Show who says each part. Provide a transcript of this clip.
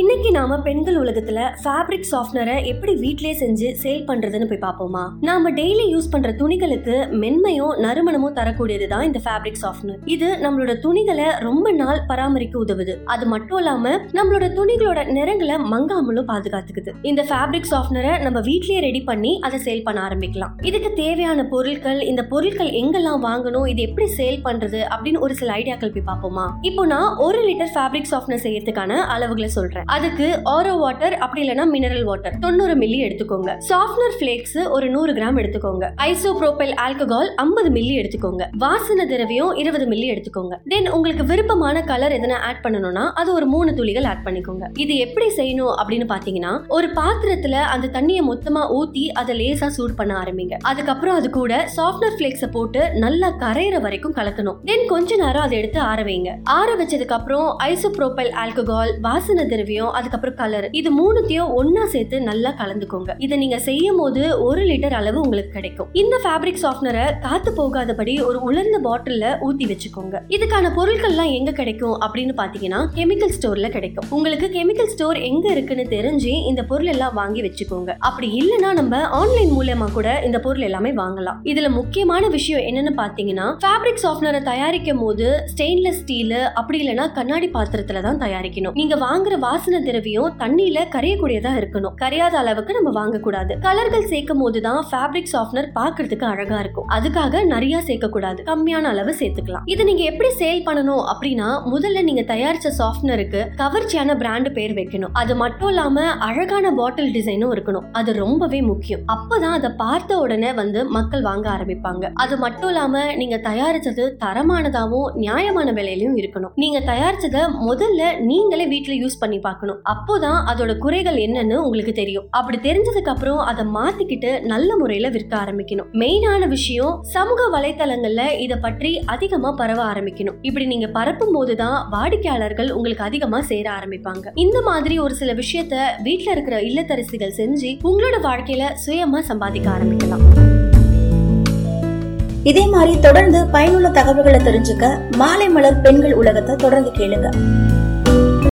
Speaker 1: இன்னைக்கு நாம பெண்கள் உலகத்துல ஃபேப்ரிக் சாஃப்ட்னரை எப்படி வீட்லயே செஞ்சு சேல் பண்றதுன்னு போய் பார்ப்போமா? நாம டெய்லி யூஸ் பண்ற துணிகளுக்கு மென்மையும் நறுமணமும் தரக்கூடியது தான் இந்த ஃபேப்ரிக் சாஃப்ட்னர் இது நம்மளோட துணிகளை ரொம்ப நாள் பராமரிக்க உதவுது. அது மட்டும் இல்லாம நம்மளோட துணிகளோட நிறங்களை மங்காமலும் பாதுகாத்துக்குது. இந்த ஃபேப்ரிக் சாஃப்ட்னரை நம்ம வீட்லயே ரெடி பண்ணி அதை சேல் பண்ண ஆரம்பிக்கலாம். இதுக்கு தேவையான பொருட்கள் இந்த பொருட்கள் எங்கெல்லாம் வாங்கணும் இது எப்படி சேல் பண்றது அப்படின்னு ஒரு சில ஐடியாக்கள் போய் பார்ப்போமா? இப்போ நான் ஒரு லிட்டர் ஃபேப்ரிக் சாஃப்ட்னர் செய்யறதுக்கான அளவுகளை சொல்றேன். அதுக்கு ஆரோ வாட்டர் அப்படி இல்லைன்னா மினரல் வாட்டர் தொண்ணூறு மில்லி எடுத்துக்கோங்க. சாஃப்ட்னர் ஃபிளேக்ஸ் ஒரு நூறு கிராம் எடுத்துக்கோங்க. ஐசோப்ரோபைல் ஆல்கஹால் ஐம்பது மில்லி எடுத்துக்கோங்க. வாசன திரவியம் இருபது மில்லி எடுத்துக்கோங்க. தென் உங்களுக்கு விருப்பமான கலர் எதனா ஆட் பண்ணணும்னா அது ஒரு மூணு துளிகள் ஆட் பண்ணிக்கோங்க. இது எப்படி செய்யணும் அப்படின்னு பாத்தீங்கன்னா ஒரு பாத்திரத்துல அந்த தண்ணியை மொத்தமா ஊத்தி அதை லேசா சூடு பண்ண ஆரம்பிங்க. அதுக்கப்புறம் அது கூட சாஃப்ட்னர் ஃபிளேக்ஸை போட்டு நல்லா கரையிற வரைக்கும் கலக்கணும். தென் கொஞ்ச நேரம் அதை எடுத்து ஆற வைங்க. ஆற வச்சதுக்கு அப்புறம் ஐசோப்ரோபைல் ஆல்கஹால் வாசன திரவியம் அதுக்கப்புறம் கலர் இது மூணுத்தையும் ஒன்னா சேர்த்து நல்லா கலந்துக்கோங்க. இதை நீங்க செய்யும் போது ஒரு லிட்டர் அளவு உங்களுக்கு கிடைக்கும். இந்த ஃபேப்ரிக் சாஃப்ட்னரை காத்து போகாதபடி ஒரு உலர்ந்த பாட்டில்ல ஊத்தி வச்சுக்கோங்க. இதுக்கான பொருட்கள்லாம் எங்க கிடைக்கும் அப்படின்னு பாத்தீங்கன்னா கெமிக்கல் ஸ்டோர்ல கிடைக்கும். உங்களுக்கு கெமிக்கல் ஸ்டோர் எங்க இருக்குன்னு தெரிஞ்சு இந்த பொருள் எல்லாம் வாங்கி வச்சுக்கோங்க. அப்படி இல்லைன்னா நம்ம ஆன்லைன் மூலயமா கூட இந்த பொருள் எல்லாமே வாங்கலாம். இதுல முக்கியமான விஷயம் என்னன்னு பாத்தீங்கன்னா ஃபேப்ரிக் சாஃப்ட்னரை தயாரிக்கும் போது ஸ்டெயின்லெஸ் ஸ்டீல் அப்படி இல்லைன்னா கண்ணாடி பாத்திரத்துல தான் தயாரிக்கணும். நீங்க வாங்குற வாசன திரவியம் தண்ணியில கரையக்கூடியதா இருக்கணும். கரையாத அளவுக்கு நம்ம வாங்கக்கூடாது. கலர்கள் சேர்க்கும் போதுதான் ஃபேப்ரிக் சாஃப்ட்னர் பாக்குறதுக்கு அழகா இருக்கும். அதுக்காக நிறைய சேர்க்க கூடாது கம்மியான அளவு சேர்த்துக்கலாம். இது நீங்க எப்படி சேல் பண்ணணும் அப்படின்னா முதல்ல நீங்க தயாரிச்ச சாஃப்ட்னருக்கு கவர்ச்சியான பிராண்ட் பேர் வைக்கணும். அது மட்டும் இல்லாம அழகான பாட்டில் டிசைனும் இருக்கணும். அது ரொம்பவே முக்கியம். அப்பதான் அதை பார்த்த உடனே வந்து மக்கள் வாங்க ஆரம்பிப்பாங்க. அது மட்டும் இல்லாம நீங்க தயாரிச்சது தரமானதாகவும் நியாயமான விலையிலும் இருக்கணும். நீங்க தயாரிச்சதை முதல்ல நீங்களே வீட்டுல யூஸ் பண்ணி பார்க்கணும். அப்போதான் அதோட குறைகள் என்னன்னு உங்களுக்கு தெரியும். அப்படி தெரிஞ்சதுக்கு அப்புறம் அதை மாத்திக்கிட்டு நல்ல முறையில விற்க ஆரம்பிக்கணும். மெயினான விஷயம் சமூக வலைத்தளங்கள்ல இதை பற்றி அதிகமா பரவ ஆரம்பிக்கணும். இப்படி நீங்க பரப்பும் போதுதான் வாடிக்கையாளர்கள் உங்களுக்கு அதிகமா சேர ஆரம்பிப்பாங்க. இந்த மாதிரி ஒரு சில விஷயத்த வீட்டில் இருக்கிற இல்லத்தரசிகள் செஞ்சு உங்களோட வாழ்க்கையில சுயமா சம்பாதிக்க ஆரம்பிக்கலாம்.
Speaker 2: இதே மாதிரி தொடர்ந்து பயனுள்ள தகவல்களை தெரிஞ்சுக்க மாலை மலர் பெண்கள் உலகத்தை தொடர்ந்து கேளுங்க.